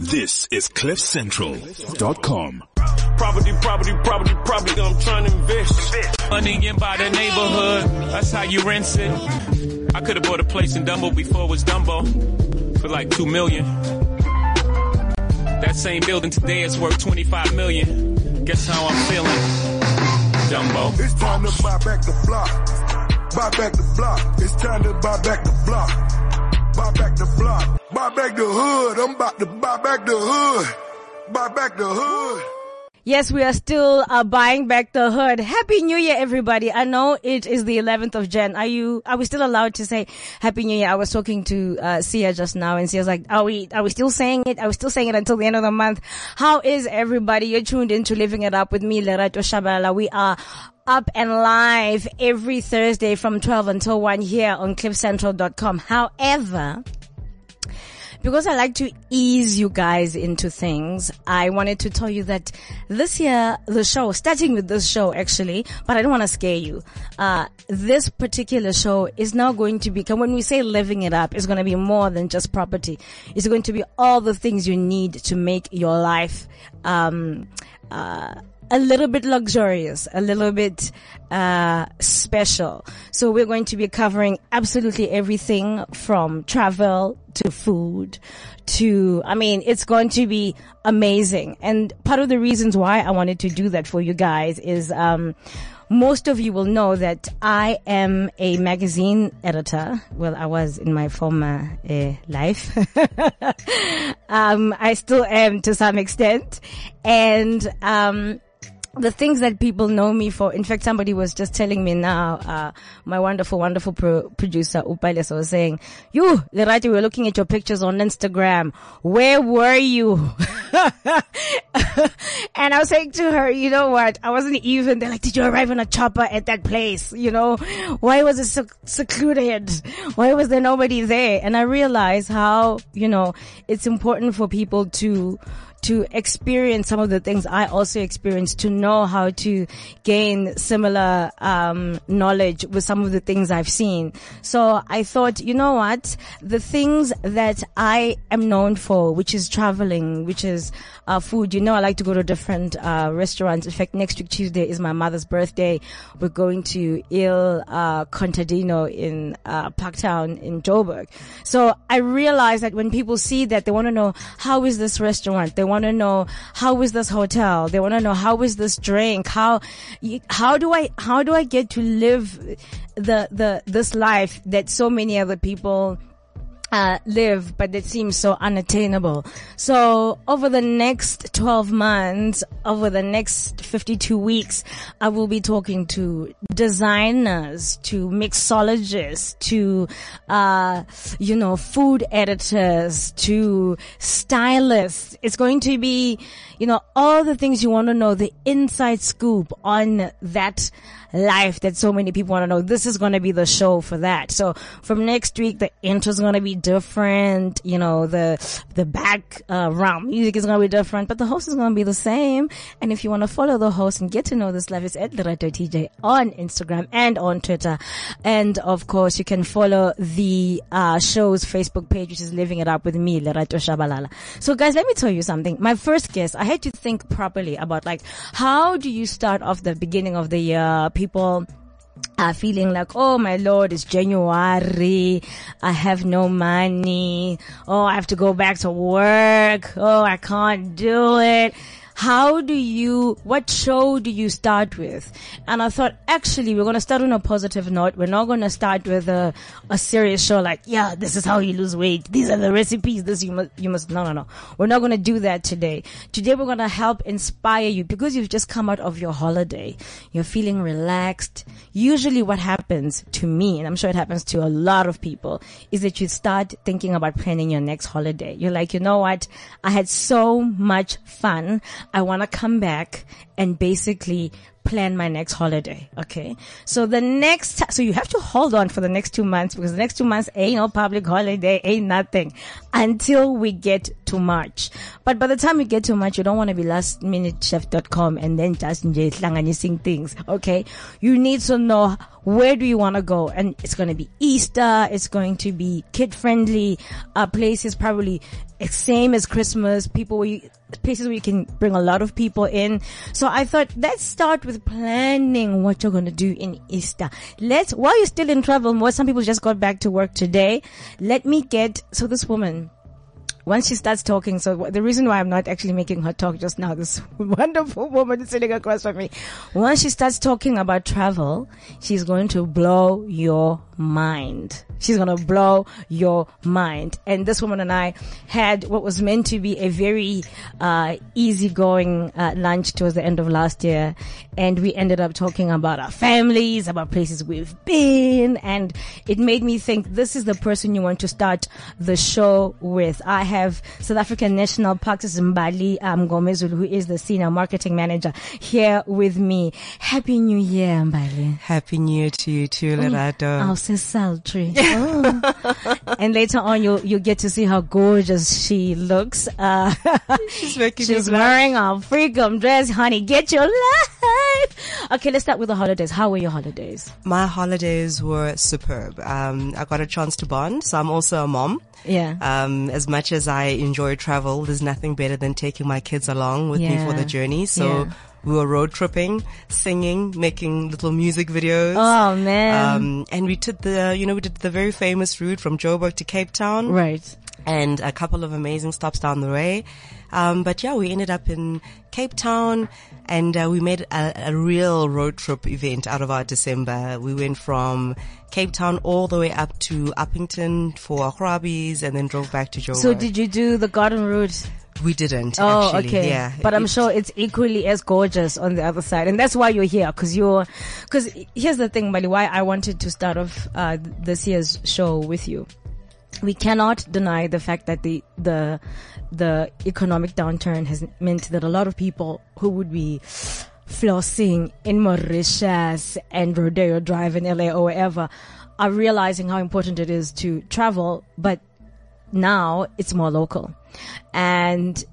This is CliffCentral.com. Property, property, property, property. I'm trying to invest. Money in by the neighborhood. That's how you rent it. I could have bought a place in Dumbo before it was Dumbo for like two million. That same building today is worth 25 million. Guess how I'm feeling? Dumbo. It's time to buy back the block. Buy back the block. It's time to buy back the block. Buy back the block. Buy back the hood. I'm about to buy back the hood. Buy back the hood. Yes, we are still uh, buying back the hood. Happy New Year, everybody. I know it is the 11th of Jan. Are you, are we still allowed to say Happy New Year? I was talking to, uh, Sia just now and Sia's like, are we, are we still saying it? Are we still saying it until the end of the month? How is everybody? You're tuned into Living It Up with me, Lerato Shabalala. We are up and live every Thursday from 12 until 1 here on cliffcentral.com. However, because I like to ease you guys into things, I wanted to tell you that this year, the show, starting with this show actually, but I don't want to scare you. Uh, this particular show is now going to become, when we say living it up, it's going to be more than just property. It's going to be all the things you need to make your life, um, uh, a little bit luxurious, a little bit uh, special. So we're going to be covering absolutely everything from travel to food to, I mean, it's going to be amazing. And part of the reasons why I wanted to do that for you guys is, um, most of you will know that I am a magazine editor. Well, I was in my former uh, life. um, I still am to some extent. And, um, the things that people know me for. In fact, somebody was just telling me now, uh, my wonderful, wonderful pro- producer, Upailes was saying, you, the Lerati, we were looking at your pictures on Instagram. Where were you? and I was saying to her, you know what? I wasn't even, they're like, did you arrive on a chopper at that place? You know, why was it so secluded? Why was there nobody there? And I realized how, you know, it's important for people to, to experience some of the things I also experienced, to know how to gain similar um, knowledge with some of the things I've seen. So I thought, you know what, the things that I am known for, which is traveling, which is uh, food. You know, I like to go to different uh, restaurants. In fact, next week Tuesday is my mother's birthday. We're going to Il uh, Contadino in uh, Parktown in Joburg. So I realized that when people see that, they want to know how is this restaurant. They want to know how is this hotel. They want to know how is this drink. How how do I how do I get to live the the this life that so many other people uh, live, but it seems so unattainable. So over the next 12 months, over the next 52 weeks, I will be talking to designers, to mixologists, to, uh, you know, food editors, to stylists. It's going to be, you know, all the things you want to know, the inside scoop on that life that so many people want to know. This is going to be the show for that. So from next week, the intro is going to be different. You know, the, the background uh, music is going to be different, but the host is going to be the same. And if you want to follow the host and get to know this life, it's at TJ on Instagram and on Twitter. And of course, you can follow the, uh, show's Facebook page, which is Living It Up with me, Lerato Shabalala. So guys, let me tell you something. My first guest, I had to think properly about like, how do you start off the beginning of the year? People are feeling like, oh my lord, it's January. I have no money. Oh, I have to go back to work. Oh, I can't do it. How do you, what show do you start with? And I thought, actually, we're going to start on a positive note. We're not going to start with a, a serious show like, yeah, this is how you lose weight. These are the recipes. This you must, you must, no, no, no. We're not going to do that today. Today we're going to help inspire you because you've just come out of your holiday. You're feeling relaxed. Usually what happens to me, and I'm sure it happens to a lot of people, is that you start thinking about planning your next holiday. You're like, you know what? I had so much fun. I want to come back and basically plan my next holiday. Okay. So the next, so you have to hold on for the next two months because the next two months ain't no public holiday, ain't nothing until we get to March. But by the time we get to March, you don't want to be last lastminutechef.com and then just hlanganising things. Okay. You need to know where do you want to go? And it's going to be Easter. It's going to be kid friendly, uh, places probably It's same as Christmas. People, where you, places where you can bring a lot of people in. So I thought, let's start with planning what you're going to do in Easter. Let's, while you're still in travel mode, some people just got back to work today. Let me get, so this woman, once she starts talking, so the reason why I'm not actually making her talk just now, this wonderful woman sitting across from me, once she starts talking about travel, she's going to blow your mind. She's going to blow your mind. And this woman and I had what was meant to be a very, uh, easygoing, uh, lunch towards the end of last year. And we ended up talking about our families, about places we've been. And it made me think this is the person you want to start the show with. I have South African National Parks Mbali um, Gomezulu, who is the senior marketing manager here with me. Happy New Year, Mbali. Happy New Year to you too, Lerato. So sultry. Oh. and later on, you'll, you'll get to see how gorgeous she looks. Uh, She's making she's wearing a freakum dress, honey. Get your life. Okay, let's start with the holidays. How were your holidays? My holidays were superb. Um, I got a chance to bond, so I'm also a mom. Yeah. Um, as much as I enjoy travel, there's nothing better than taking my kids along with me for the journey. So Yeah. We were road tripping, singing, making little music videos. Oh man. Um, and we did the, you know, we did the very famous route from Joburg to Cape Town. right. and a couple of amazing stops down the way. Um, but yeah, we ended up in Cape Town and uh, we made a, a real road trip event out of our December. We went from Cape Town all the way up to Upington for Augrabies and then drove back to Joburg. So did you do the garden route? we didn't Oh, actually. okay. Yeah. But I'm sure it's equally as gorgeous on the other side. And that's why you're here. Cause you're, cause here's the thing, Mbali, why I wanted to start off, uh, this year's show with you. We cannot deny the fact that the, the, the economic downturn has meant that a lot of people who would be flossing in Mauritius and Rodeo Drive in LA or wherever are realizing how important it is to travel, but now it's more local. And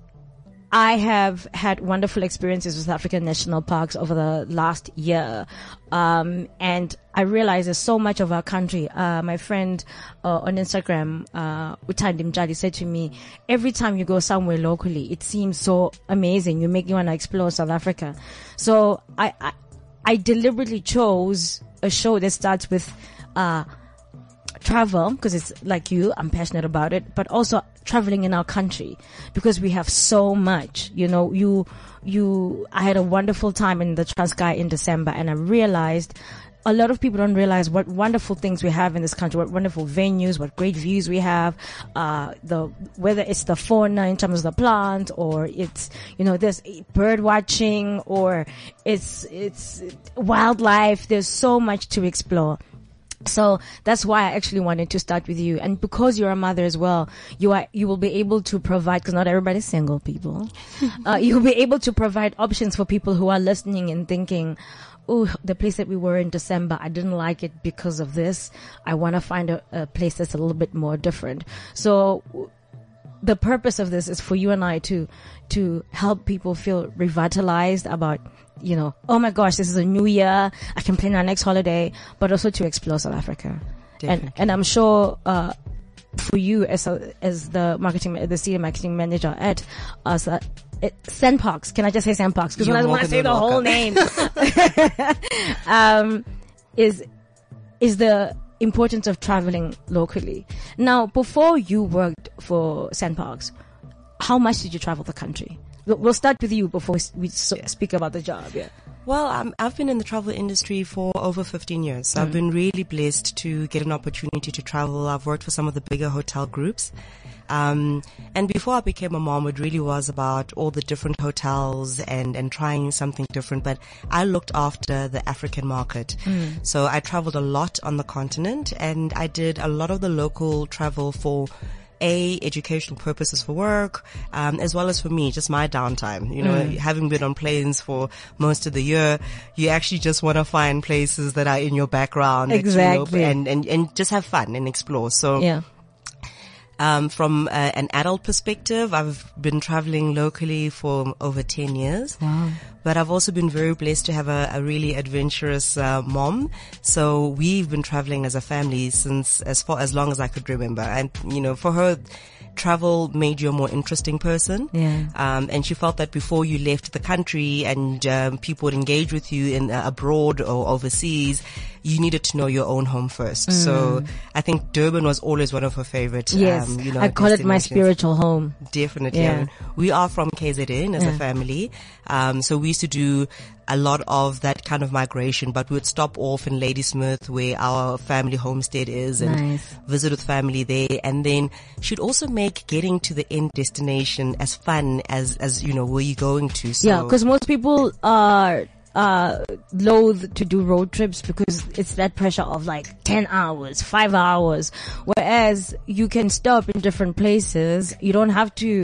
I have had wonderful experiences with African national parks over the last year. Um, and I realize there's so much of our country. Uh, my friend, uh, on Instagram, uh, said to me, every time you go somewhere locally, it seems so amazing. You make me want to explore South Africa. So I, I, I deliberately chose a show that starts with, uh, travel because it's like you i'm passionate about it but also traveling in our country because we have so much you know you you i had a wonderful time in the Transkei in december and i realized a lot of people don't realize what wonderful things we have in this country, what wonderful venues, what great views we have, uh, the, whether it's the fauna in terms of the plant or it's, you know, there's bird watching or it's, it's wildlife. There's so much to explore. So that's why I actually wanted to start with you. And because you're a mother as well, you are, you will be able to provide, cause not everybody's single people. uh, you'll be able to provide options for people who are listening and thinking, oh, the place that we were in December, I didn't like it because of this. I want to find a, a place that's a little bit more different. So w- the purpose of this is for you and I to, to help people feel revitalized about, you know, oh my gosh, this is a new year. I can plan our next holiday, but also to explore South Africa. And, Definitely. and I'm sure, uh, for you as a, as the marketing, the senior marketing manager at us, uh, it, SANParks. Can I just say SANParks? Because when I want to say the whole name, um, is is the importance of traveling locally. Now, before you worked for SANParks, how much did you travel the country? We'll start with you before we speak about the job. Yeah. Well, um, I've been in the travel industry for over 15 years. So I've been really blessed to get an opportunity to travel. I've worked for some of the bigger hotel groups. Um, and before I became a mom, it really was about all the different hotels and, and trying something different. But I looked after the African market. So I traveled a lot on the continent and I did a lot of the local travel for a educational purposes for work, um, as well as for me, just my downtime. You know, having been on planes for most of the year, you actually just want to find places that are in your background, that you know, Exactly. and and and just have fun and explore. So, Yeah. Um, from uh, an adult perspective, I've been traveling locally for over 10 years. Wow. but I've also been very blessed to have a, a really adventurous uh, mom. So we've been traveling as a family since as far as long as I could remember, and you know, for her travel made you a more interesting person. Yeah. Um, and she felt that before you left the country and um, people would engage with you in uh, abroad or overseas, you needed to know your own home first. So I think Durban was always one of her favorite. Mm. Yes. um, you know, I call it my spiritual home. Definitely. Yeah. I mean, we are from KZN as a family. Um, so we used to do a lot of that kind of migration, but we would stop off in Ladysmith where our family homestead is and Nice. visit with family there. And then she'd also make getting to the end destination as fun as, as, you know, where you're going to. So Yeah, because most people are uh loath to do road trips because it's that pressure of like 10 hours, 5 hours. Whereas you can stop in different places. You don't have to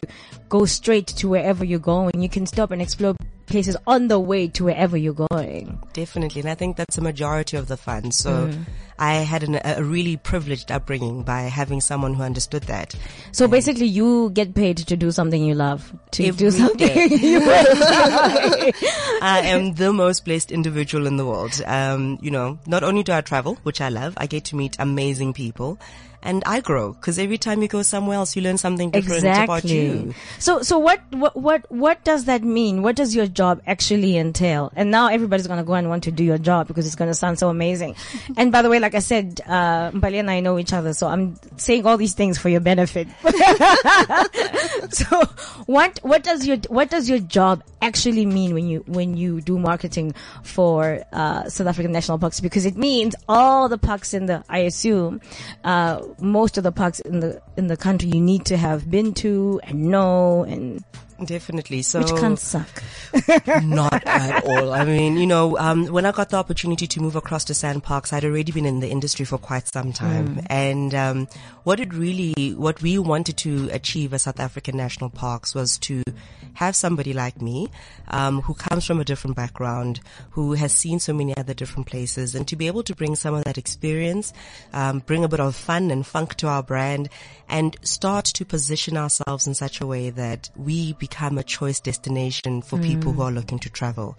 go straight to wherever you're going. You can stop and explore places on the way to wherever you're going. Definitely. And I think that's a majority of the fun. So I had an, a really privileged upbringing by having someone who understood that. So basically you get paid to do something you love. To do something you. I am the most blessed individual in the world. Um, you know, not only do I travel, which I love, I get to meet amazing people. And I grow because every time you go somewhere else, you learn something different about you. So, so what, what, what, what does that mean? What does your job actually entail? And now everybody's going to go and want to do your job because it's going to sound so amazing. and by the way, like I said, uh, Mbali and I know each other, so I'm saying all these things for your benefit. so, what, what does your, what does your job actually mean when you, when you do marketing for, uh, South African National Parks? Because it means all the parks in the, I assume, uh, most of the parks in the, in the country you need to have been to and know and Definitely. So which can suck. not at all. I mean, you know, um, when I got the opportunity to move across to SANParks, I'd already been in the industry for quite some time. And um, what it really, what we wanted to achieve as South African National Parks was to have somebody like me, um, who comes from a different background, who has seen so many other different places, and to be able to bring some of that experience, um, bring a bit of fun and funk to our brand, and start to position ourselves in such a way that we become a choice destination for people who are looking to travel.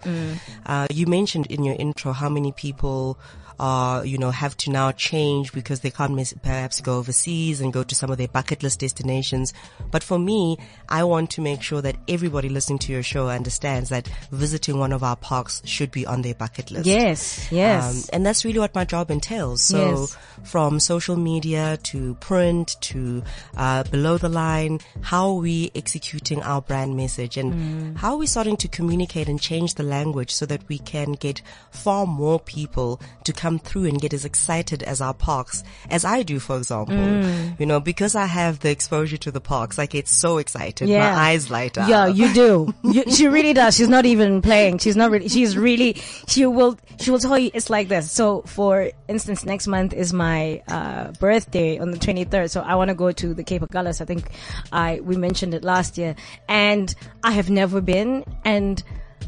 Uh, you mentioned in your intro how many people are, you know, have to now change because they can't miss, perhaps go overseas and go to some of their bucket list destinations. But for me, I want to make sure that everybody listening to your show understands that visiting one of our parks should be on their bucket list. Yes, yes. Um, and that's really what my job entails. So Yes. from social media to print to uh, below the line, how are we executing our brand message and Mm. how are we starting to communicate and change the language so that we can get far more people to come through and get as excited as our parks as I do, for example. Mm. You know, because I have the exposure to the parks, I get so excited. Yeah. My eyes light up. Yeah, you do. You, she really does. She's not even playing. She's not really, she's really, she will, she will tell you it's like this. So for instance, next month is my, uh, birthday on the 23rd. So I want to go to the Cape Agulhas. I think I, we mentioned it last year and I have never been and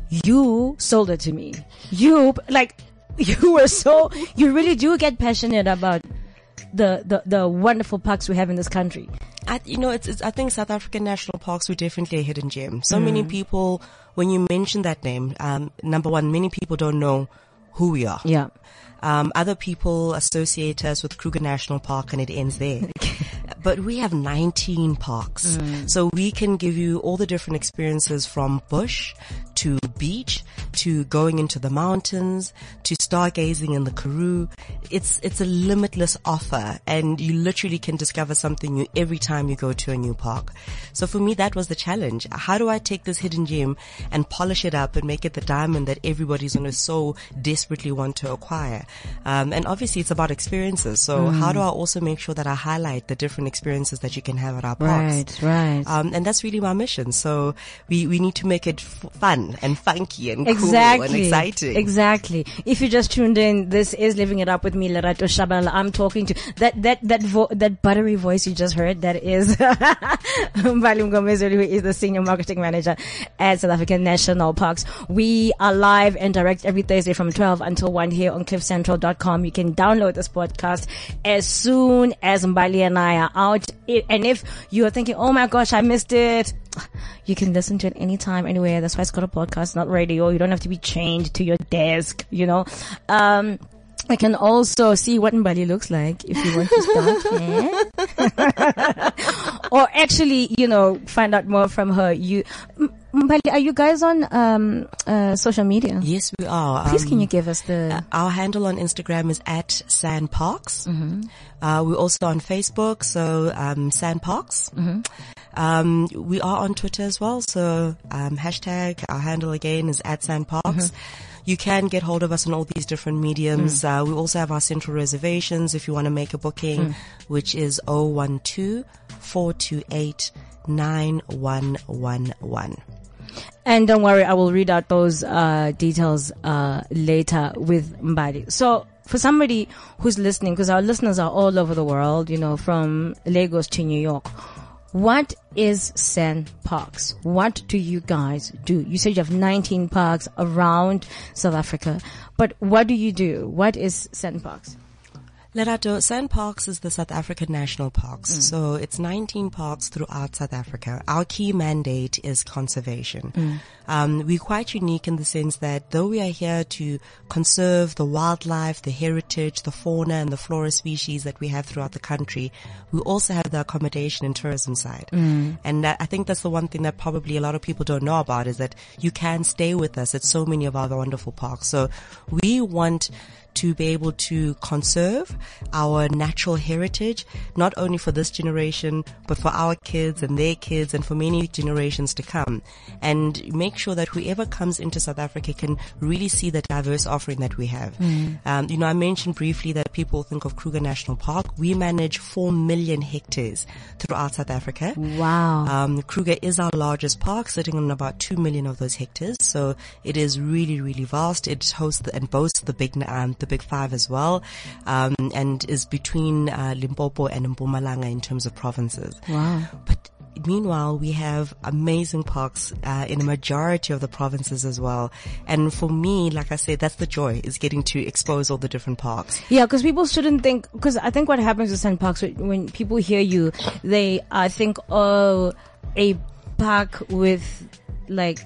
you sold it to me. You, like, you were so, you really do get passionate about the, the, the wonderful parks we have in this country. I, you know, it's, it's, I think South African national parks were definitely a hidden gem. So many people, when you mention that name, um, number one, many people don't know who we are. Yeah. Um, other people associate us with Kruger National Park and it ends there. but we have 19 parks. So we can give you all the different experiences from bush to beach to going into the mountains to stargazing in the Karoo. It's, it's a limitless offer and you literally can discover something new every time you go to a new park. So for me, that was the challenge. How do I take this hidden gem and polish it up and make it the diamond that everybody's going to so desperately want to acquire? Um, and obviously it's about experiences. So how do I also make sure that I highlight the different experiences that you can have at our parks? Right, right. Um, and that's really my mission. So we, we need to make it f- fun and funky and exactly. cool and exciting. Exactly. If you just tuned in, this is Living It Up with me, Lerato Shabalala. I'm talking to that, that, that, vo- that buttery voice you just heard. That is Mbali Mgomezulu, who is the senior marketing manager at South African National Parks. We are live and direct every Thursday from 12 until 1 here on cliffcentral.com. You can download this podcast as soon as Mbali and I are out. And if you're thinking, oh my gosh, I missed it. You can listen to it anytime, anywhere. That's why it's got a podcast, not radio. You don't have to be chained to your desk, you know. Um, I can also see what Mbali looks like if you want to start. or actually, you know, find out more from her. You, Mbali, are you guys on um, uh, social media? Yes, we are. Please, Um, can you give us the? Our handle on Instagram is at SANParks. Uh, we're also on Facebook, so um, SANParks. Um, we are on Twitter as well, so um, hashtag our handle again is at SANParks. You can get hold of us on all these different mediums. Uh, we also have our central reservations if you want to make a booking, which is 012 428 9111. And don't worry, I will read out those uh, details uh, later with Mbali. So for somebody who's listening, because our listeners are all over the world, you know, from Lagos to New York, what is Sand Parks? What do you guys do? You said you have 19 parks around South Africa, but what do you do? What is SANParks? Lerato, SANParks is the South African National Parks. Mm. So it's 19 parks throughout South Africa. Our key mandate is conservation. Mm. Um, we're quite unique in the sense that though we are here to conserve the wildlife, the heritage, the fauna and the flora species that we have throughout the country, we also have the accommodation and tourism side. Mm. And that, I think that's the one thing that probably a lot of people don't know about is that you can stay with us at so many of our wonderful parks. So we want to be able to conserve our natural heritage, not only for this generation, but for our kids and their kids and for many generations to come. And make sure that whoever comes into South Africa can really see the diverse offering that we have. Um, you know, I mentioned briefly that people think of Kruger National Park. We manage 4 million hectares throughout South Africa. Wow. Um, Kruger is our largest park, sitting on about two million of those hectares. So it is really, really vast. It hosts and boasts the big, um, the big five as well, um, and is between uh, Limpopo and Mpumalanga in terms of provinces. Wow. But meanwhile, we have amazing parks uh, in a majority of the provinces as well. And for me, like I said, that's the joy is getting to expose all the different parks. Yeah, because people shouldn't think. Because I think what happens with SANParks when- when people hear you, they uh, think, oh, a park with like,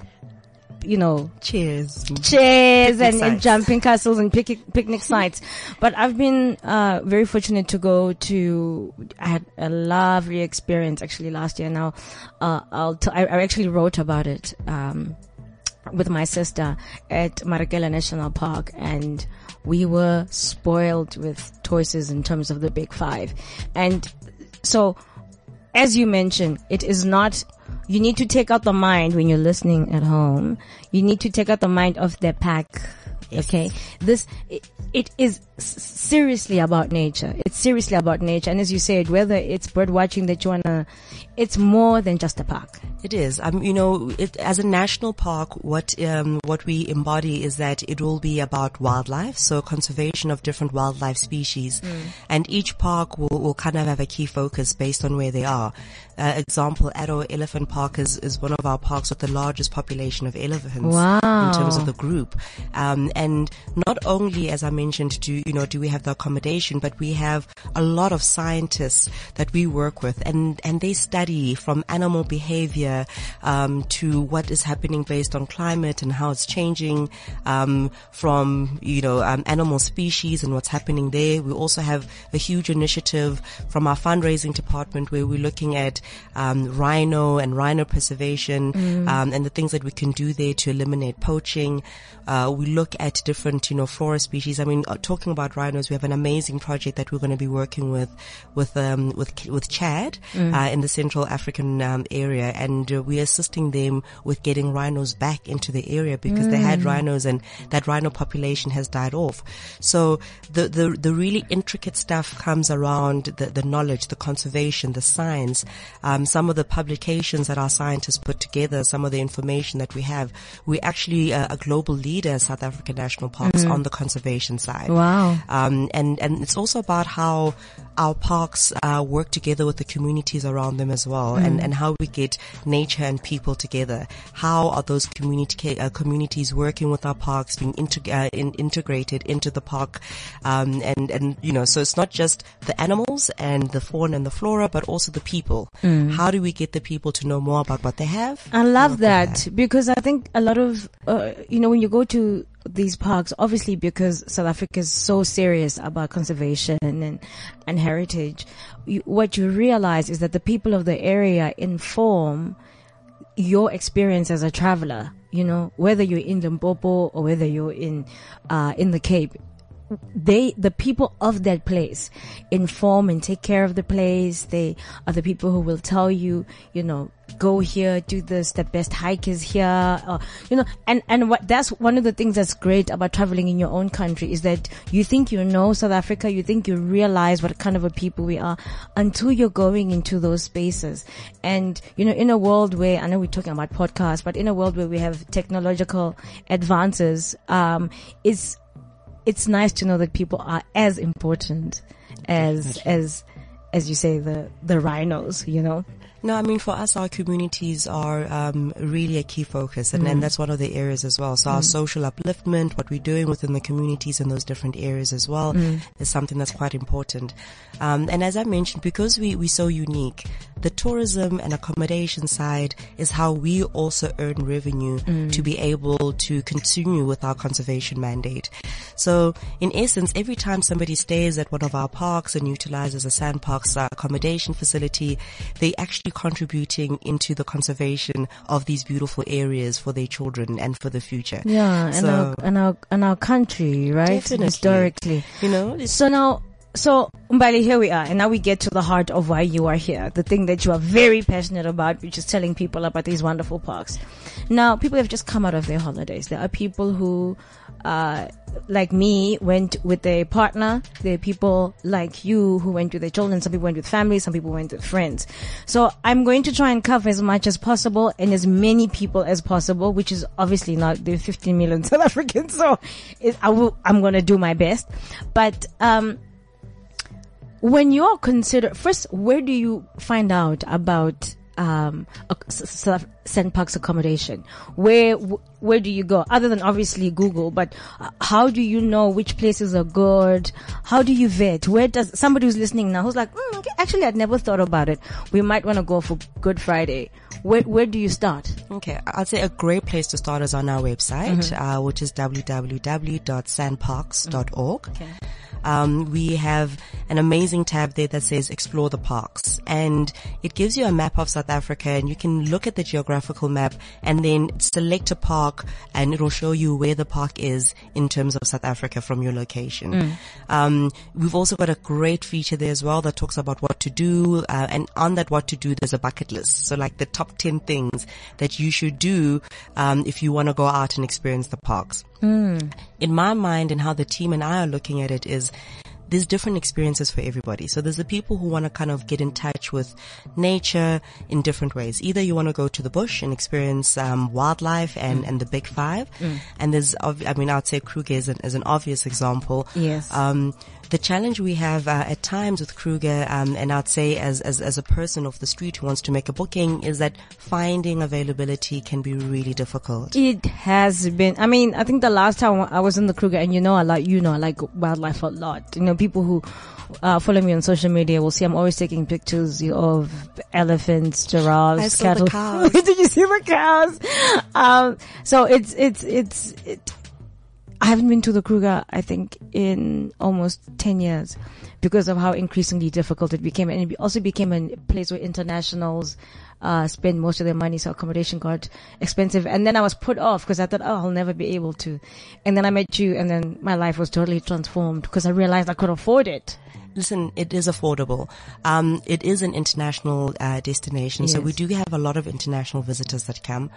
you know, Cheers. chairs and, and jumping castles and picnic, picnic sites. But I've been uh, very fortunate to go to. I had a lovely experience actually last year. Now, uh, I'll t- I, I actually wrote about it. Um, with my sister at Marakele National Park and we were spoiled with choices in terms of the big five. And so, as you mentioned, it is not, you need to take out the mind when you're listening at home. You need to take out the mind of the pack. Okay. This, it, it is seriously about nature. It's seriously about nature. And as you said, whether it's bird watching that you wanna, it's more than just a park. It is. Um, you know, it, as a national park, what um, what we embody is that it will be about wildlife, so conservation of different wildlife species, and each park will, will kind of have a key focus based on where they are. Uh, example, Addo Elephant Park is, is one of our parks with the largest population of elephants in terms of the group. Um, and not only, as I mentioned, do you know, do we have the accommodation, but we have a lot of scientists that we work with, and and they study from animal behavior um, to what is happening based on climate and how it's changing, um, from you know um, animal species and what's happening there. We also have a huge initiative from our fundraising department where we're looking at um, rhino and rhino preservation um, and the things that we can do there to eliminate poaching. Uh, we look at different, you know, flora species. I mean, uh, talking about rhinos, we have an amazing project that we're going to be working with, with, um, with, with Chad, uh, in the Central African, um, area. And uh, we're assisting them with getting rhinos back into the area because they had rhinos and that rhino population has died off. So the, the, the really intricate stuff comes around the, the knowledge, the conservation, the science, um, some of the publications that our scientists put together, some of the information that we have. We're actually a, a global leader, South African National Parks, on the conservation side. Wow. Um, and, and it's also about how our parks uh, work together with the communities around them as well, Mm. and, and how we get nature and people together. How are those community uh, communities working with our parks, being integ- uh, in, integrated into the park, um, and and you know, so it's not just the animals and the fauna and the flora, but also the people. Mm. How do we get the people to know more about what they have? I love that because I think a lot of, uh, you know, when you go to these parks, obviously because South Africa is so serious about conservation and, and heritage, you, what you realize is that the people of the area inform your experience as a traveler, you know, whether you're in Limpopo or whether you're in, uh, in the Cape they the people of that place inform and take care of the place. They are the people who will tell you you know go here do this the best hike is here or, you know and and what that's one of the things that's great about traveling in your own country is that you think you know south africa you think you realize what kind of a people we are until you're going into those spaces. And you know in a world where i know we're talking about podcasts but in a world where we have technological advances um it's it's nice to know that people are as important as as as you say the the rhinos you know No, I mean for us, our communities are um, really a key focus, and, and that's one of the areas as well. So our social upliftment, what we're doing within the communities in those different areas as well, is something that's quite important. Um, and as I mentioned, because we we're so unique, the tourism and accommodation side is how we also earn revenue to be able to continue with our conservation mandate. So in essence, every time somebody stays at one of our parks and utilizes a SANParks uh, accommodation facility, they actually contributing into the conservation of these beautiful areas for their children and for the future. yeah and our and our and our country right Definitely. historically You know, so now so Mbali, here we are, and now we get to the heart of why you are here. The thing that you are very passionate about, which is telling people about these wonderful parks. Now, people have just come out of their holidays. There are people who, uh, like me, went with a partner. There are people like you who went with their children. Some people went with family. Some people went with friends. So I'm going to try and cover as much as possible and as many people as possible, which is obviously not the 15 million South Africans. So it, I will, I'm going to do my best. But, um, when you're consider first, where do you find out about um, ac- s- s- SANParks accommodation? Where where do you go? Other than obviously Google, but uh, how do you know which places are good? How do you vet? Where does somebody who's listening now who's like, mm, okay, actually, I'd never thought about it. We might want to go for Good Friday. Where where do you start? Okay, I'd say a great place to start is on our website, uh, which is www.sanparks.org. Um, we have an amazing tab there that says explore the parks and it gives you a map of South Africa and you can look at the geographical map and then select a park and it'll show you where the park is in terms of South Africa from your location. Um, we've also got a great feature there as well that talks about what to do uh, and on that what to do there's a bucket list. So like the top 10 things that you should do um, if you want to go out and experience the parks in my mind and how the team and I are looking at it is there's different experiences for everybody. So there's the people who want to kind of get in touch with nature in different ways. Either you want to go to the bush and experience um, wildlife and, and the big five. And there's, I mean, I'd say Kruger is an, is an obvious example. Yes. Um, the challenge we have uh, at times with Kruger, um, and I'd say as, as as a person off the street who wants to make a booking, is that finding availability can be really difficult. It has been. I mean, I think the last time I was in the Kruger, and you know, I like you know, I like wildlife a lot. You know, people who uh, follow me on social media will see I'm always taking pictures of elephants, giraffes, I saw the cattle. cows. Did you see the cows? Um, so it's it's it's. It, I haven't been to the Kruger, I think, in almost 10 years because of how increasingly difficult it became. And it also became a place where internationals, uh, spend most of their money. So accommodation got expensive. And then I was put off because I thought, oh, I'll never be able to. And then I met you and then my life was totally transformed because I realized I could afford it. Listen, it is affordable. Um, it is an international uh, destination, so we do have a lot of international visitors that come.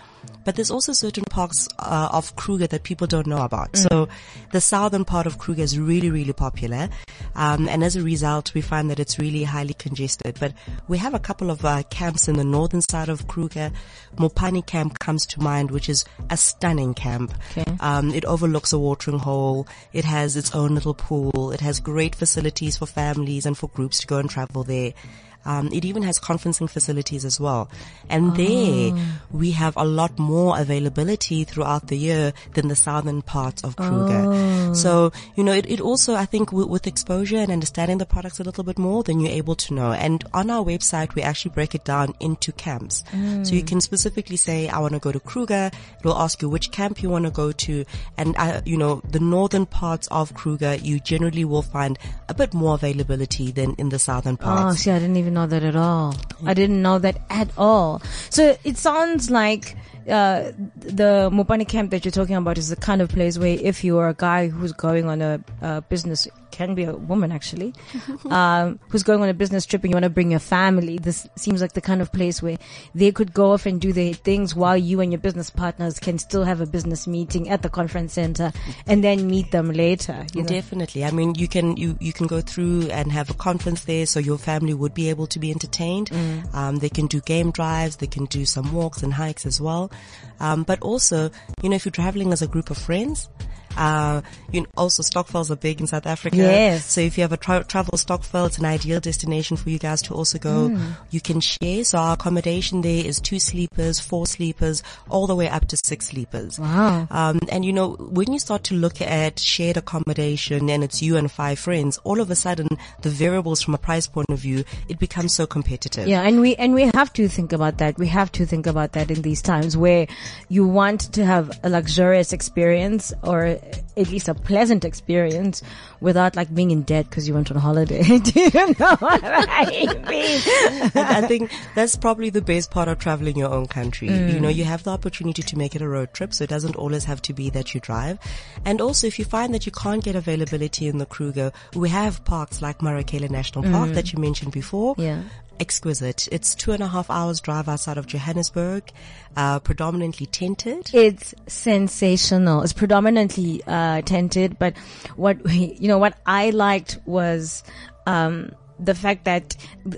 But there's also certain parts uh, of Kruger that people don't know about. So the southern part of Kruger is really, really popular, um, and as a result, we find that it's really highly congested. But we have a couple of uh, camps in the northern side of Kruger. Mopani Camp comes to mind, which is a stunning camp. Okay. Um, it overlooks a watering hole. It has its own little pool. It has great facilities for families families and for groups to go and travel there. Um, it even has conferencing facilities as well. And there we have a lot more availability throughout the year than the southern parts of Kruger. So, you know, it, it also, I think with, with exposure and understanding the products a little bit more, then you're able to know. And on our website, we actually break it down into camps. So you can specifically say, I want to go to Kruger. It will ask you which camp you want to go to. And, uh, you know, the northern parts of Kruger, you generally will find a bit more availability than in the southern Oh, parts. see, I didn't even know that at all. I didn't know that at all. So it sounds like uh, the Mopani camp that you're talking about is the kind of place where if you are a guy who's going on a, a business, can be a woman actually, um, who's going on a business trip and you want to bring your family, this seems like the kind of place where they could go off and do their things while you and your business partners can still have a business meeting at the conference center and then meet them later. You know? Definitely. I mean, you can you you can go through and have a conference there, so your family would be able to be entertained. Mm. Um, they can do game drives, they can do some walks and hikes as well. Um, but also, you know, if you're traveling as a group of friends. Uh, you know, also stokvels are big in South Africa. Yes. So if you have a tra- travel Stockfell, it's an ideal destination for you guys to also go. Mm. You can share. So our accommodation there is two sleepers, four sleepers, all the way up to six sleepers. Wow. Um, and you know, when you start to look at shared accommodation and it's you and five friends, all of a sudden the variables from a price point of view, it becomes so competitive. Yeah, and we and we have to think about that. We have to think about that in these times where you want to have a luxurious experience or at least a pleasant experience without like being in debt because you went on holiday. Do you know what I mean? I think that's probably the best part of traveling your own country. Mm. You know, you have the opportunity to make it a road trip, so it doesn't always have to be that you drive. And also, if you find that you can't get availability in the Kruger, we have parks like Marakele National Park mm. that you mentioned before. Yeah. Exquisite. It's two and a half hours drive outside of Johannesburg, uh, predominantly tented. It's sensational. It's predominantly uh, tented, but what you know what I liked was um, the fact that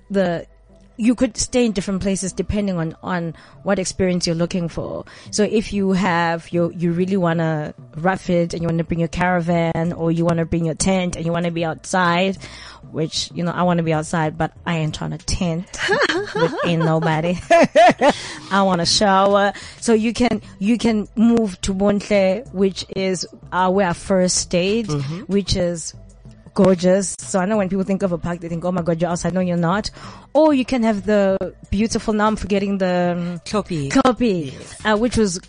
the you could stay in different places depending on on what experience you're looking for. So if you have you you really want to rough it and you want to bring your caravan or you want to bring your tent and you want to be outside, which you know I want to be outside, but I ain't trying to tent with ain't nobody. I want to shower. So you can, you can move to Bontle, which is uh, where I first stayed, which is gorgeous. So I know when people think of a park, they think, oh my God, you're outside. No, you're not. Or you can have the beautiful, now I'm forgetting the um, Tlopi. Kopi, uh, which was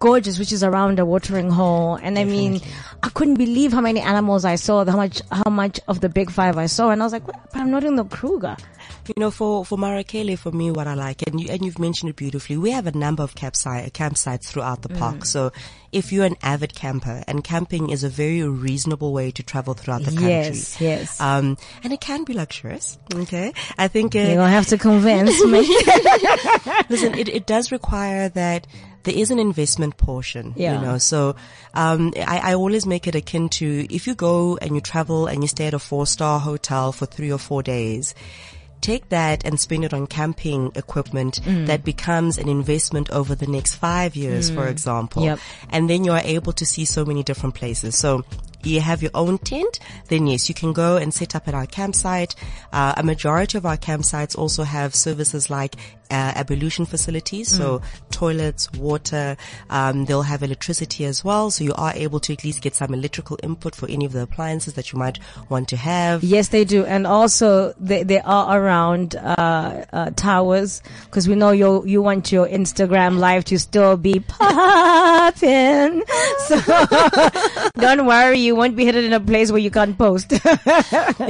gorgeous, which is around a watering hole. And I mean, I couldn't believe how many animals I saw, how much, how much of the big five I saw. And I was like, "What? but I'm not in the Kruger. You know, for, for Marakele, for me, what I like, and you, and you've mentioned it beautifully, we have a number of campsite, campsites throughout the Mm. park. So if you're an avid camper, and camping is a very reasonable way to travel throughout the country. Yes, yes. Um, and it can be luxurious. Okay. I think, uh, You're gonna have to convince me. Listen, it, it does require that there is an investment portion, Yeah. you know, so, um, I, I always make it akin to if you go and you travel and you stay at a four star hotel for three or four days, take that and spend it on camping equipment Mm. that becomes an investment over the next five years, for example. Yep. And then you are able to see so many different places. So, you have your own tent, then yes, you can go and set up at our campsite. Uh, a majority of our campsites also have services like uh, ablution facilities, so toilets, water. Um, they'll have electricity as well, so you are able to at least get some electrical input for any of the appliances that you might want to have. Yes, they do, and also they they are around uh, uh, towers because we know you you want your Instagram live to still be popping. So don't worry, you won't be hidden in a place where you can't post.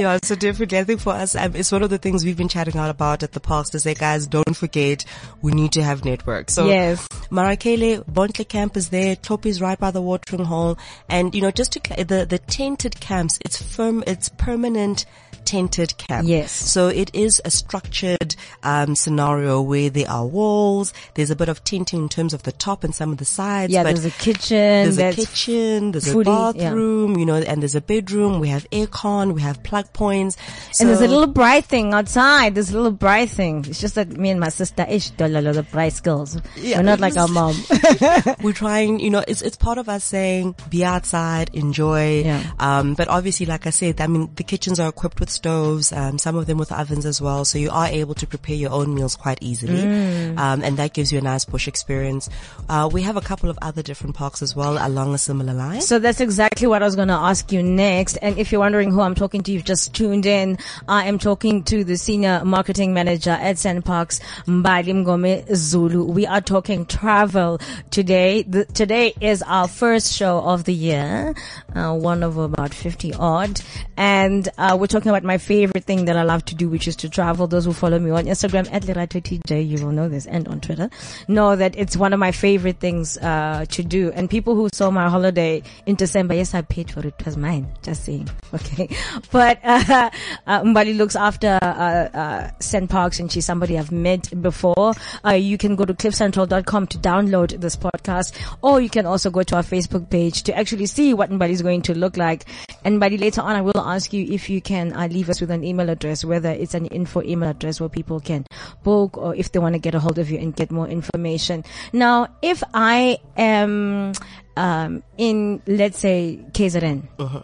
yeah, so definitely, I think for us, um, it's one of the things we've been chatting out about at the past to say, guys, don't forget, we need to have network. So, Yes. Marakele, Bontle camp is there, Top is right by the watering hole, and you know, just to, the, the tented camps, it's firm, it's permanent tented camp. Yes. So it is a structured, um, scenario where there are walls, there's a bit of tenting in terms of the top and some of the sides, yeah, but there's a kitchen. there's a kitchen, there's a yeah. bathroom, you know, and there's a bedroom. We have aircon, we have plug points. and there's a little bright thing outside. There's a little bright thing. It's just that me and my sister. Ish, the bright girls. Yeah. We're not like our mom. We're trying, you know, it's, it's part of us saying be outside, enjoy. Yeah. Um, but obviously, like I said, I mean, the kitchens are equipped with stoves, um, some of them with ovens as well. So you are able to prepare your own meals quite easily. Mm. Um, and that gives you a nice bush experience. Uh, we have a couple of other different parks as well along a similar line. So that's exactly what I was going to ask you next. And if you're wondering who I'm talking to, you've just tuned in. I am talking to the senior marketing manager at SANParks, Mbali Mgomezulu. We are talking travel today. The, today is our first show of the year, uh, one of about 50 odd. And, uh, we're talking about my favorite thing that I love to do, which is to travel. Those who follow me on Instagram at TJ, you will know this, and on Twitter, know that it's one of my favorite things, uh, to do. And people who saw my holiday in December, yes, I paid for it. It was mine. Just saying. Okay. But, uh, uh Mbali looks after, uh, uh, SANParks and she's somebody I've met before. Uh, you can go to cliffcentral.com to download this podcast or you can also go to our Facebook page to actually see what Mbali is going to look like. And Mbali, later on, I will ask you if you can leave us with an email address, whether it's an info email address where people can book or if they want to get a hold of you and get more information. Now, if I am, um, in, let's say, KZN,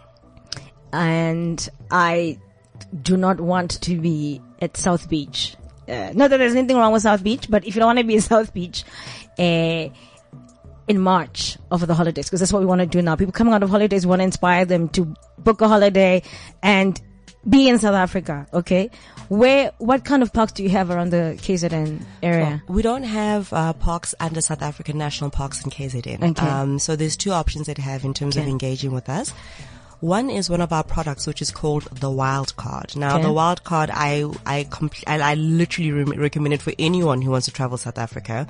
and I do not want to be at South Beach. Uh, not that there's anything wrong with South Beach, but if you don't want to be in South Beach, uh, in March over the holidays, because that's what we want to do now. People coming out of holidays want to inspire them to book a holiday and be in South Africa. Okay, where what kind of parks do you have around the KZN area? We don't have uh, parks under South African national parks in KZN. Okay. Um, so there's two options that have in terms of engaging with us. One is one of our products, which is called the Wild Card. Now, Okay. the Wild Card, I I, compl- I, I literally re- recommend it for anyone who wants to travel South Africa.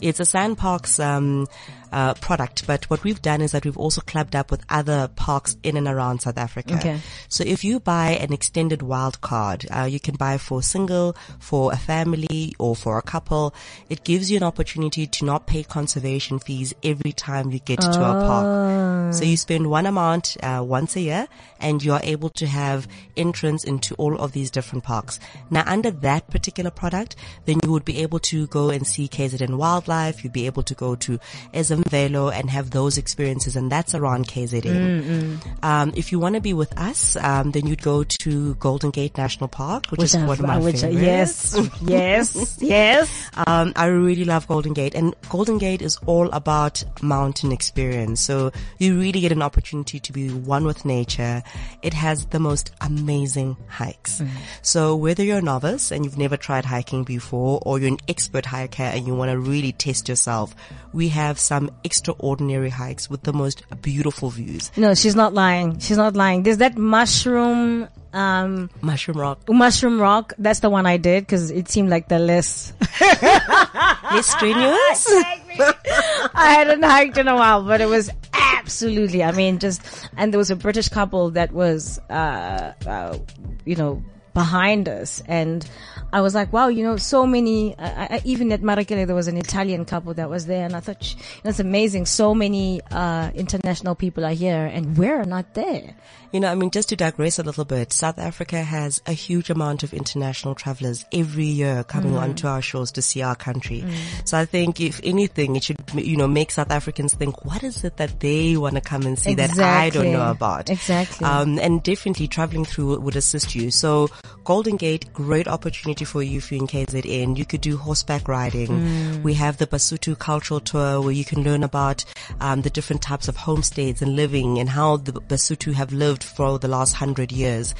It's a SANParks um, uh, product, but what we've done is that we've also clubbed up with other parks in and around South Africa. Okay. So if you buy an extended wild card, uh, you can buy for single, for a family, or for a couple. It gives you an opportunity to not pay conservation fees every time you get to a park. So you spend one amount uh, once a year, and you are able to have entrance into all of these different parks. Now, under that particular product, then you would be able to go and see KZN Wildlife. You'd be able to go to Ezemvelo and have those experiences, and that's around KZN. Um, if you want to be with us, um, then you'd go to Golden Gate National Park, which, is I've- one of my which, uh, yes, yes, yes. Um, I really love Golden Gate and Golden Gate is all about mountain experience. So you really get an opportunity to be one with nature. It has the most amazing hikes. Mm. So whether you're a novice and you've never tried hiking before or you're an expert hiker and you want to really test yourself, we have some extraordinary hikes with the most beautiful views. No, she's not lying. She's not lying. There's that mushroom, um, Mushroom Rock, mushroom rock. That's the one I did because it seemed like the less. less strenuous. I hadn't hiked in a while, but it was absolutely. I mean, just and there was a British couple that was, uh, uh you know, behind us, and I was like, wow, you know, so many. I, even at Marakele, there was an Italian couple that was there, and I thought, "Sh- that's amazing. So many uh international people are here, and we're not there. You know, I mean, just to digress a little bit, South Africa has a huge amount of international travelers every year coming onto our shores to see our country. So I think if anything, it should, you know, make South Africans think, what is it that they want to come and see that I don't know about? Exactly. Um, and definitely traveling through would assist you. So Golden Gate, great opportunity for you if you're in KZN. You could do horseback riding. We have the Basotho cultural tour where you can learn about um, the different types of homesteads and living and how the Basotho have lived for the last hundred years.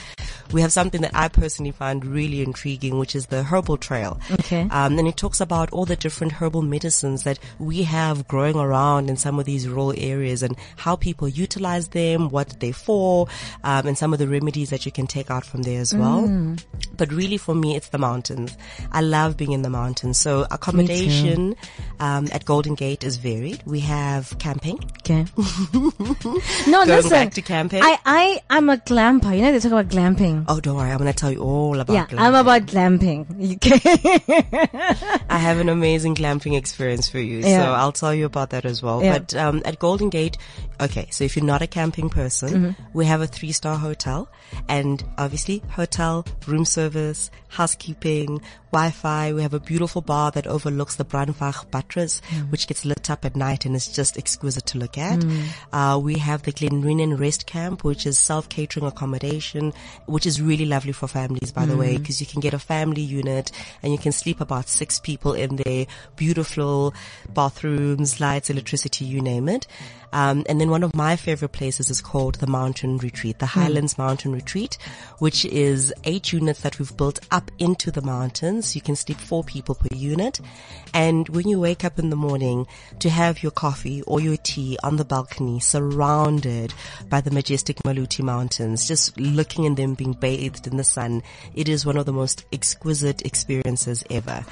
We have something that I personally find really intriguing, which is the herbal trail. Okay. Um, and it talks about all the different herbal medicines that we have growing around in some of these rural areas and how people utilize them, what they're for, um, and some of the remedies that you can take out from there as well. But really for me, it's the mountains. I love being in the mountains. So accommodation, um, at Golden Gate is varied. We have camping. Okay. no, Going listen. back to camping? I, I, I'm a glamper. You know, they talk about glamping. Oh, don't worry. I'm going to tell you all about yeah, glamping. I'm about glamping. Can- I have an amazing glamping experience for you. Yeah. So I'll tell you about that as well. Yeah. But um, at Golden Gate, okay, so if you're not a camping person, Mm-hmm. we have a three star hotel and obviously hotel, room service, housekeeping, Wi-Fi. We have a beautiful bar that overlooks the Brandwag buttress, which gets lit up at night and is just exquisite to look at. Uh, we have the Glen Reenen Rest Camp, which is self-catering accommodation, which is really lovely for families, by the way, because you can get a family unit and you can sleep about six people in there. Beautiful bathrooms, lights, electricity, you name it. Um, and then one of my favorite places is called the Mountain Retreat, the Highlands Mountain Retreat, which is eight units that we've built up into the mountains. You can sleep four people per unit. And when you wake up in the morning to have your coffee or your tea on the balcony surrounded by the majestic Maluti Mountains, just looking in them being bathed in the sun, it is one of the most exquisite experiences ever.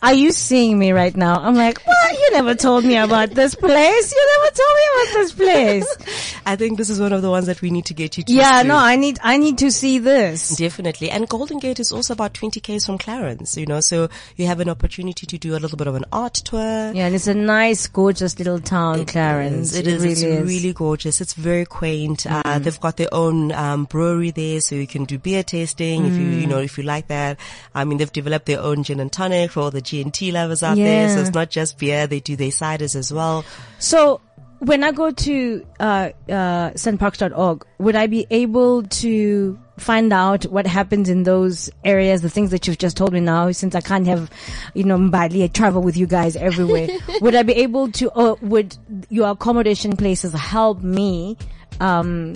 Are you seeing me right now? I'm like, what? You never told me about this place. You never told me about this place. I think this is one of the ones that we need to get you to. Yeah, no, I need, I need to see this. Definitely. And Golden Gate is also about 20 k's from Clarens, you know, so you have an opportunity to do a little bit of an art tour. Yeah, and it's a nice, gorgeous little town, Clarens. It is. really it's is. Mm. really gorgeous. It's very quaint. Uh, they've got their own um, brewery there, so you can do beer tasting if you, you Mm. know, if you like that. I mean, they've developed their own gin and tonic for all the G and T lovers out there. So it's not just beer; they do their ciders as well. So when I go to uh, uh, sanparks.org, would I be able to find out what happens in those areas, the things that you've just told me now, since I can't have, you know, Mbali, I travel with you guys everywhere. would I be able to, or would your accommodation places help me, um,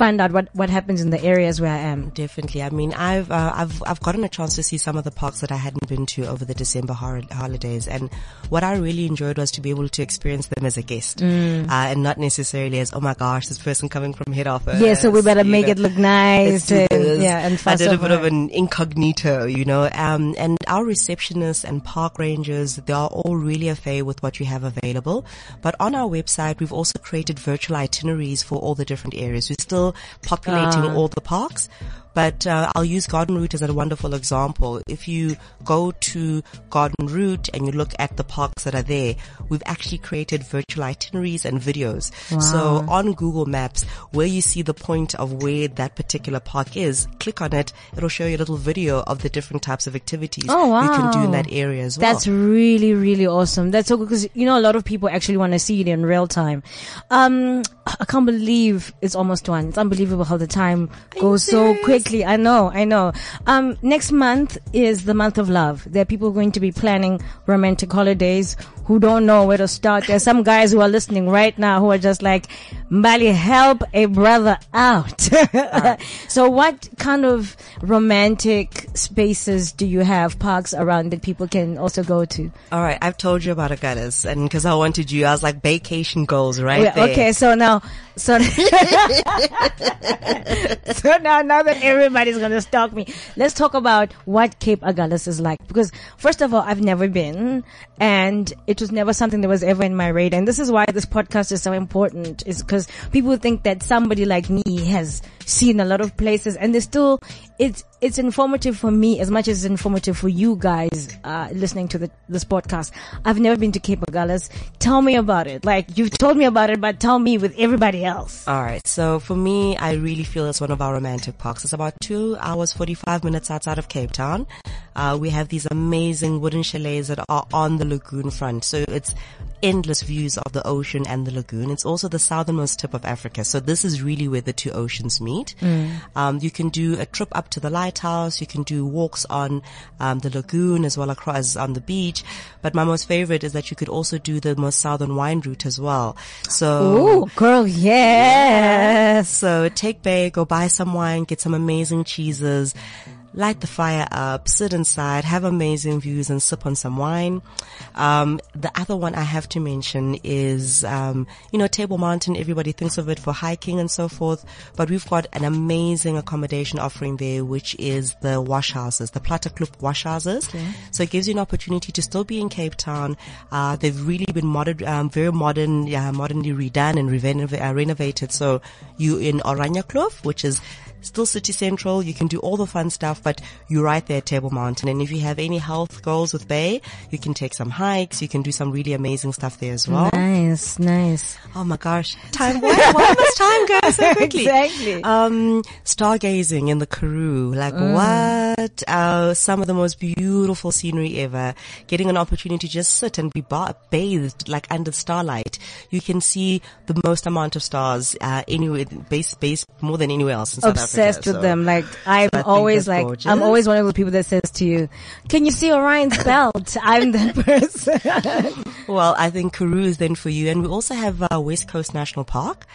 find out what, what happens in the areas where I am? Definitely. I mean, I've uh, I've I've gotten a chance to see some of the parks that I hadn't been to over the December hor- holidays, and what I really enjoyed was to be able to experience them as a guest, Mm. uh, and not necessarily as oh my gosh, this person coming from head office. Yeah, so we better make know. it look nice. And, yeah, and I did a bit of an incognito, you know, um, and our receptionists and park rangers, they are all really a fair with what you have available. But on our website, we've also created virtual itineraries for all the different areas. We're still populating Ah. all the parks. But uh, I'll use Garden Route as a wonderful example. If you go to Garden Route and you look at the parks that are there, we've actually created virtual itineraries and videos. So on Google Maps, where you see the point of where that particular park is, click on it. It'll show you a little video of the different types of activities Oh, you can do in that area as well. That's really, really awesome. That's so good because, you know, a lot of people actually want to see it in real time. Um, I can't believe it's almost one. It's unbelievable how the time goes so quickly. I know, I know. Um, next month is the month of love. There are people going to be planning romantic holidays who don't know where to start. There's some guys who are listening right now who are just like, Mbali, help a brother out. so what kind of romantic spaces do you have, parks around that people can also go to? All right, I've told you about Augrabies, and because I wanted you, I was like vacation goals right Yeah, there. okay, so now, so, so now, now that everybody's gonna stalk me, let's talk about what Cape Agulhas is like. Because first of all, I've never been, and it was never something that was ever in my radar. And this is why this podcast is so important, is because people think that somebody like me has seen a lot of places, and there's still, it's, it's informative for me as much as it's informative for you guys, uh, listening to the, this podcast. I've never been to Cape Agulhas. Tell me about it. Like, you've told me about it, but tell me with everybody else. All right. So for me, I really feel it's one of our romantic parks. It's about two hours, 45 minutes outside of Cape Town. Uh, we have these amazing wooden chalets that are on the lagoon front. So it's endless views of the ocean and the lagoon. It's also the southernmost tip of Africa. So this is really where the two oceans meet. Um, you can do a trip up to the lighthouse. You can do walks on um, the lagoon as well across on the beach. But my most favorite is that you could also do the most southern wine route as well. So Oh, girl, yes. so take Bay, go buy some wine, get some amazing cheeses, light the fire up, sit inside, have amazing views and sip on some wine. Um, the other one I have to mention is, um, you know, Table Mountain. Everybody thinks of it for hiking and so forth, but we've got an amazing accommodation offering there, which is the wash houses, the Platteklip wash houses. So it gives you an opportunity to still be in Cape Town. Uh, they've really been modern, um, very modern, yeah, modernly redone and uh, renovated. So you in Oranje Kloof, which is still city central. You can do all the fun stuff, but you're right there at Table Mountain. And if you have any health goals with Bay, you can take some hikes. You can do some really amazing stuff there as well. Nice, nice. Oh my gosh. Time, why, why must time go so quickly? Exactly. Um, stargazing in the Karoo. Like what? Uh, some of the most beautiful scenery ever. Getting an opportunity to just sit and be ba- bathed like under starlight. You can see the most amount of stars, uh, anywhere, base, base more than anywhere else in South Obsessed Africa. with So- them. Like I'm think always like gorgeous. I'm always one of the people that says to you, "Can you see Orion's belt?" I'm that person. Well, I think Karoo is then for you. And we also have uh, West Coast National Park.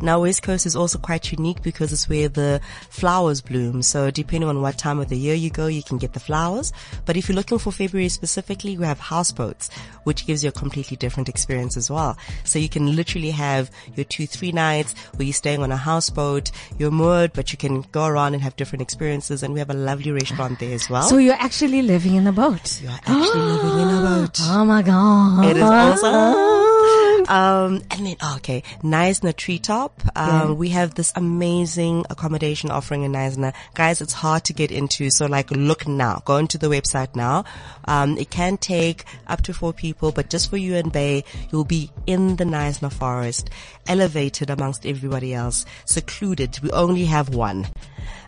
Now, West Coast is also quite unique because it's where the flowers bloom. So depending on what time of the year you go, you can get the flowers. But if you're looking for February specifically, we have houseboats, which gives you a completely different experience as well. So you can literally have your two, three nights where you're staying on a houseboat, you're moored, but you can go around and have different experiences. And we have a lovely restaurant there as well. so you're actually living in a boat. you're actually living in a boat. Oh my god! It is awesome. Um, and then, oh, okay, Knysna Treetop. Um, we have this amazing accommodation offering in Knysna. Guys, it's hard to get into. So like, look now, go into the website now. Um, it can take up to four people, but just for you and Bay, you'll be in the Knysna forest, elevated amongst everybody else, secluded. We only have one.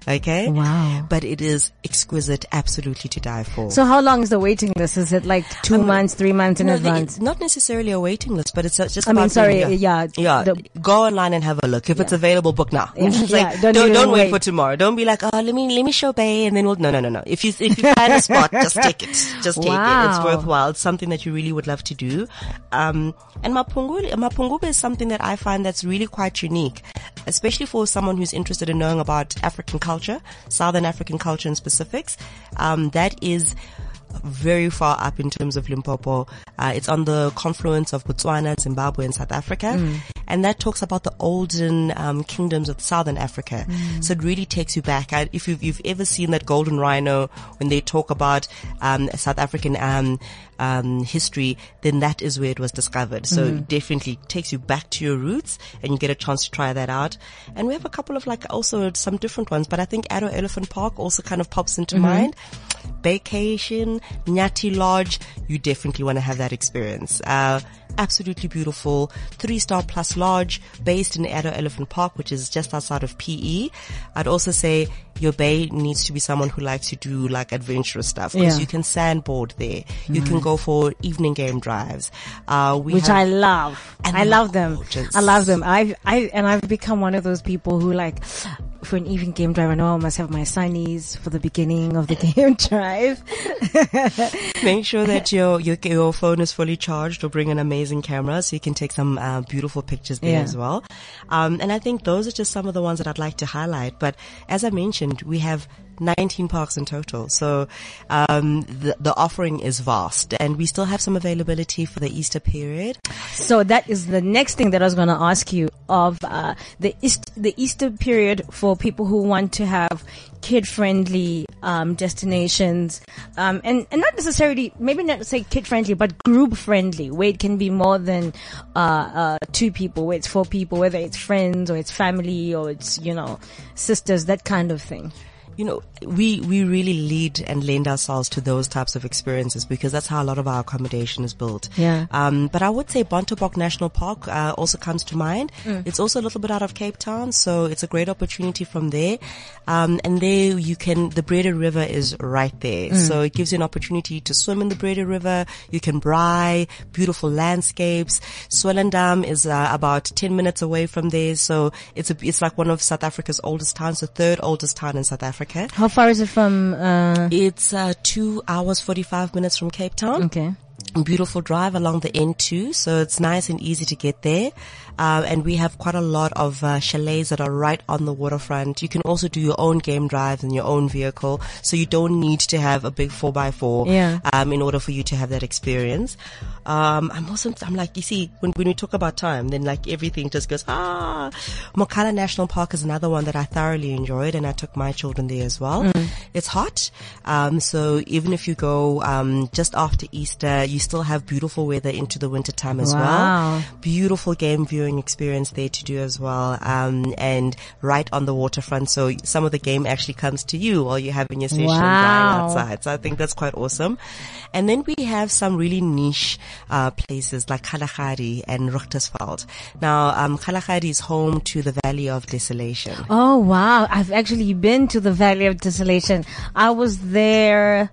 Okay. Wow. But it is exquisite, absolutely to die for. So how long is the waiting list? Is it like two months, three months in No, advance? Not necessarily a waiting list, but it's just. I mean, sorry, yeah, yeah. the- go online and have a look. If it's available, book now. Yeah, It's yeah, don't don't don't wait wait. for tomorrow. Don't be like, oh, let me let me show Bay, and then we'll. No, no, no, no. If you if you find a spot, just take it. Just take it. It's worthwhile. It's something that you really would love to do. Um, and Mapungubwe, Mapungubwe is something that I find that's really quite unique, especially for someone who's interested in knowing about African culture, Southern African culture and specifics. Um, that is very far up in terms of Limpopo. Uh, it's on the confluence of Botswana, Zimbabwe, and South Africa. And that talks about the olden um, kingdoms of Southern Africa. So it really takes you back. I, if you've, you've ever seen that golden rhino when they talk about um, South African um, um, history, then that is where it was discovered. So it definitely takes you back to your roots and you get a chance to try that out. And we have a couple of like also some different ones, but I think Addo Elephant Park also kind of pops into mind. Vacation, Nyati Lodge, you definitely want to have that experience. Uh, absolutely beautiful. Three star plus lodge based in Addo Elephant Park, which is just outside of PE. I'd also say your bay needs to be someone who likes to do like adventurous stuff because Yeah. you can sandboard there. You can go for evening game drives. Uh, we which I love. And I love them. gorgeous. I love them. I've, I, and I've become one of those people who like, for an evening game drive, I know I must have my sunnies for the beginning of the game drive. Make sure that your, your your phone is fully charged or bring an amazing camera so you can take some uh, beautiful pictures there Yeah. as well. Um, and I think those are just some of the ones that I'd like to highlight. But as I mentioned, we have 19 parks in total. So um, the, the offering is vast and we still have some availability for the Easter period. So that is the next thing that I was going to ask you of uh, the East, the Easter period for people who want to have kid-friendly um, destinations, um, and and not necessarily maybe not say kid-friendly, but group-friendly, where it can be more than uh, uh, two people, where it's four people, whether it's friends or it's family or it's you know sisters, that kind of thing. You know, we, we really lead and lend ourselves to those types of experiences because that's how a lot of our accommodation is built. Yeah. Um, but I would say Bontebok National Park, uh, also comes to mind. It's also a little bit out of Cape Town, so it's a great opportunity from there. Um, and there you can, the Breede River is right there. So it gives you an opportunity to swim in the Breede River. You can braai, beautiful landscapes. Swellendam is, uh, about 10 minutes away from there. So it's a, it's like one of South Africa's oldest towns, the third oldest town in South Africa. How far is it from? Uh, It's uh, two hours, 45 minutes from Cape Town. okay. Beautiful drive along the N2, so it's nice and easy to get there. Uh, and we have quite a lot of uh, chalets that are right on the waterfront. You can also do your own game drives in your own vehicle, so you don't need to have a big 4x4 Yeah. um, in order for you to have that experience. Um, I'm also, I'm like, you see, when, when we talk about time, then like everything just goes, ah. Mokala National Park is another one that I thoroughly enjoyed and I took my children there as well. It's hot. Um, so even if you go, um, just after Easter, you still have beautiful weather into the winter time as Wow. well. Beautiful game viewing viewing experience there to do as well, um, and right on the waterfront. So some of the game actually comes to you while you're having your session Wow. outside. So I think that's quite awesome. And then we have some really niche uh, places like Kalahari and Richtersveld. Now, um, Kalahari is home to the Valley of Desolation. Oh wow, I've actually been to the Valley of Desolation. I was there.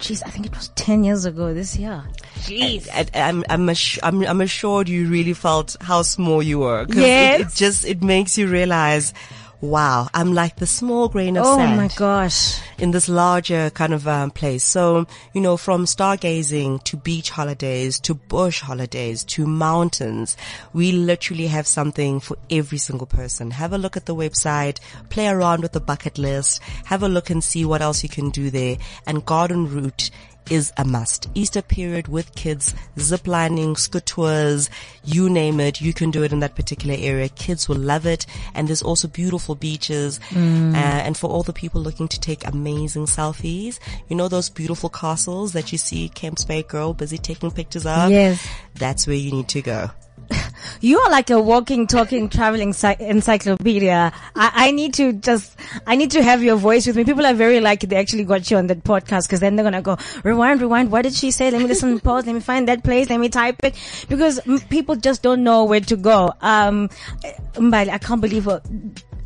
Jeez, I think it was 10 years ago this year. Jeez. And I'm, I'm, assu- I'm, I'm assured you really felt how small you were. Yes. It, it just, it makes you realize, wow, I'm like the small grain of Oh sand. my gosh. in this larger kind of um, place. So, you know, from stargazing to beach holidays to bush holidays to mountains, we literally have something for every single person. Have a look at the website, play around with the bucket list, have a look and see what else you can do there. And Garden Route is a must. Easter period with kids, zip lining, scoot tours, you name it, you can do it in that particular area. Kids will love it. And there's also beautiful beaches. Uh, and for all the people looking to take amazing selfies, you know those beautiful castles that you see Camps Bay girl busy taking pictures of? Yes. That's where you need to go. You are like a walking, talking, traveling encyclopedia. I, I need to just, I need to have your voice with me. People are very lucky they actually got you on that podcast because then they're going to go, rewind, rewind. What did she say? Let me listen, pause. Let me find that place. Let me type it because people just don't know where to go. Um, Mbali, I can't believe what,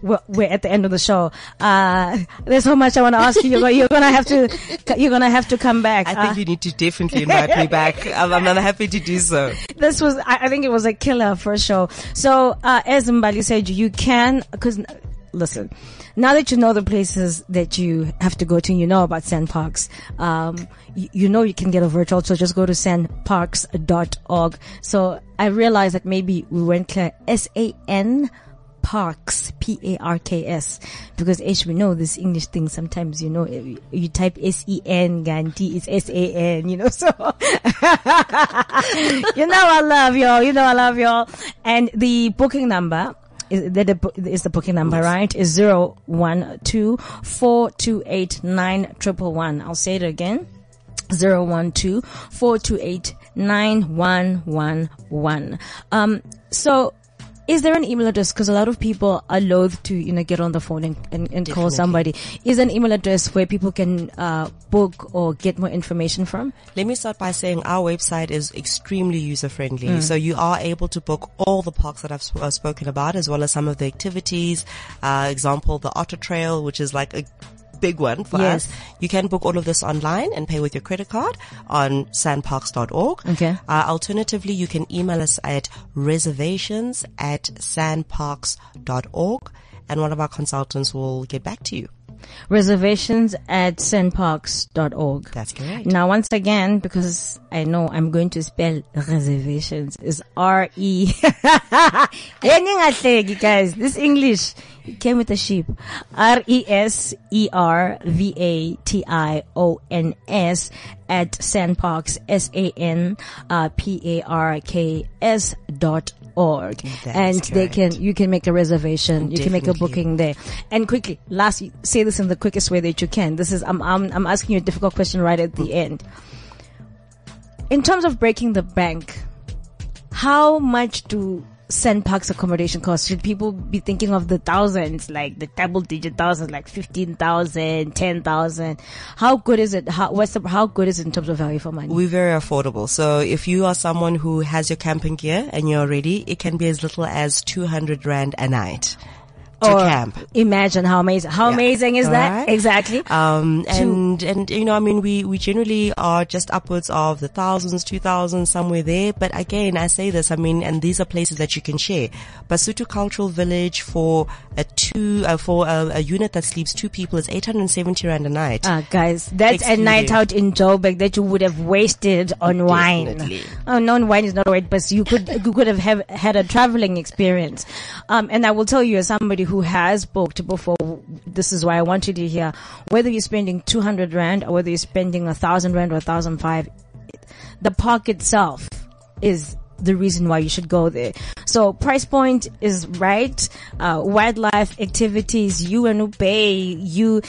we're, we're at the end of the show. Uh, there's so much I want to ask you. You're, you're gonna have to, you're gonna have to come back. I Uh, think you need to definitely invite me back. I'm, I'm I'm happy to do so. this was I, I think it was a killer for sure. So uh, as Mbali said, you can because listen. Now that you know the places that you have to go to, and you know about SANParks, um, you, you know you can get a virtual. So just go to sanparks.org. So I realized that maybe we weren't clear. S A N Parks, P-A-R-K-S, because as we know this English thing, sometimes, you know, you, type S-E-N, Ganti, it's S-A-N, you know, so, you know I love y'all, you know I love y'all. And the booking number, is the, is the booking number, right? Is zero one two four two eight nine triple one. I'll say it again. Zero one two four two eight nine one one one. Um, so is there an email address? Because a lot of people are loath to, you know, get on the phone and, and, and call somebody. Is there an email address where people can uh, book or get more information from? Let me start by saying our website is extremely user friendly. So you are able to book all the parks that I've sp- uh, spoken about as well as some of the activities. Uh, example, the Otter Trail, which is like a big one for Yes. us. You can book all of this online and pay with your credit card on sanparks.org. Okay. Uh, alternatively, you can email us at reservations at sanparks.org and one of our consultants will get back to you. Reservations at sanparks.org. That's correct. Now, once again, because I know I'm going to spell reservations, is R E. guys. This English came with a sheep. R E S E R V A T I O N S at SANParks S A N uh, P A R K S dot org, That and is they can you can make a reservation. You can make a booking there. And quickly, last, say this in the quickest way that you can. This is, I'm, I'm, I'm asking you a difficult question right at the end. In terms of breaking the bank, how much do SANParks accommodation cost? Should people be thinking of the thousands, like the double digit thousands, like 15,000, 10,000? How good is it? How, what's the, how good is it in terms of value for money? We're very affordable. So if you are someone who has your camping gear and you're ready, it can be as little as 200 rand a night to camp. Imagine how amazing, how amazing is that? Alright. Exactly. Um, and, and, you know, I mean, we, we generally are just upwards of the thousands, two thousands, somewhere there. But again, I say this, I mean, and these are places that you can share. Basotho Cultural Village for a two, uh, for a, a unit that sleeps two people is 870 rand a night. Ah, guys, that's a night out in Joburg that you would have wasted on wine. Definitely. Oh, no, wine is not right, but you could you could have, have had a traveling experience. Um, and I will tell you, as somebody who has booked before, this is why I wanted to hear whether you're spending two hundred rand or whether you're spending a thousand rand or a thousand five. The park itself is the reason why you should go there. So price point is right. Uh, wildlife activities, you and Bay, you,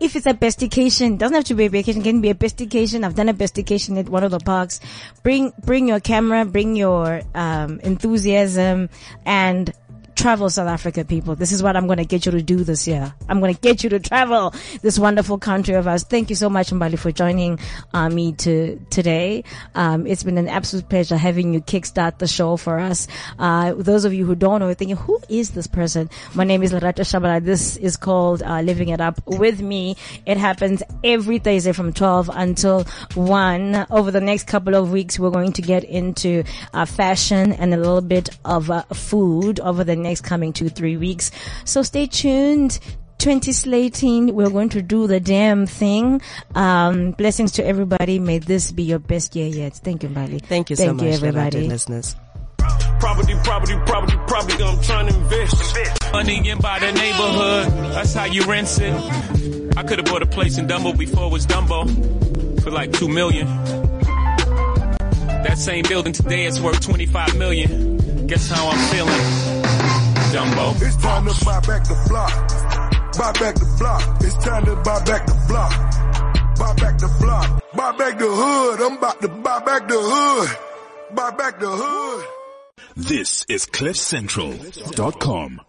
if it's a vacation, doesn't have to be a vacation, can be a vacation. I've done a vacation at one of the parks. Bring, bring your camera, bring your, um, enthusiasm and travel South Africa people. This is what I'm going to get you to do this year. I'm going to get you to travel this wonderful country of ours. Thank you so much, Mbali, for joining uh, me to today. Um, it's been an absolute pleasure having you kickstart the show for us. Uh, those of you who don't know, thinking, who is this person? My name is Lerato Shabalala. This is called uh, Living It Up with me. It happens every Thursday from 12 until 1. Over the next couple of weeks, we're going to get into uh, fashion and a little bit of uh, food over the next coming two, three weeks. So stay tuned. 2018. We're going to do the damn thing. Um, blessings to everybody. May this be your best year yet. Thank you, Mbali. Thank you so Thank much, you, everybody. Listeners. Property, property, property, property. I'm trying to invest. Money in by the neighborhood. That's how you rent it. I could have bought a place in Dumbo before it was Dumbo for like two million. That same building today is worth 25 million. Guess how I'm feeling? Dumbo. It's time to buy back the block. Buy back the block. It's time to buy back the block. Buy back the block. Buy back the hood. I'm about to buy back the hood. Buy back the hood. This is CliffCentral.com.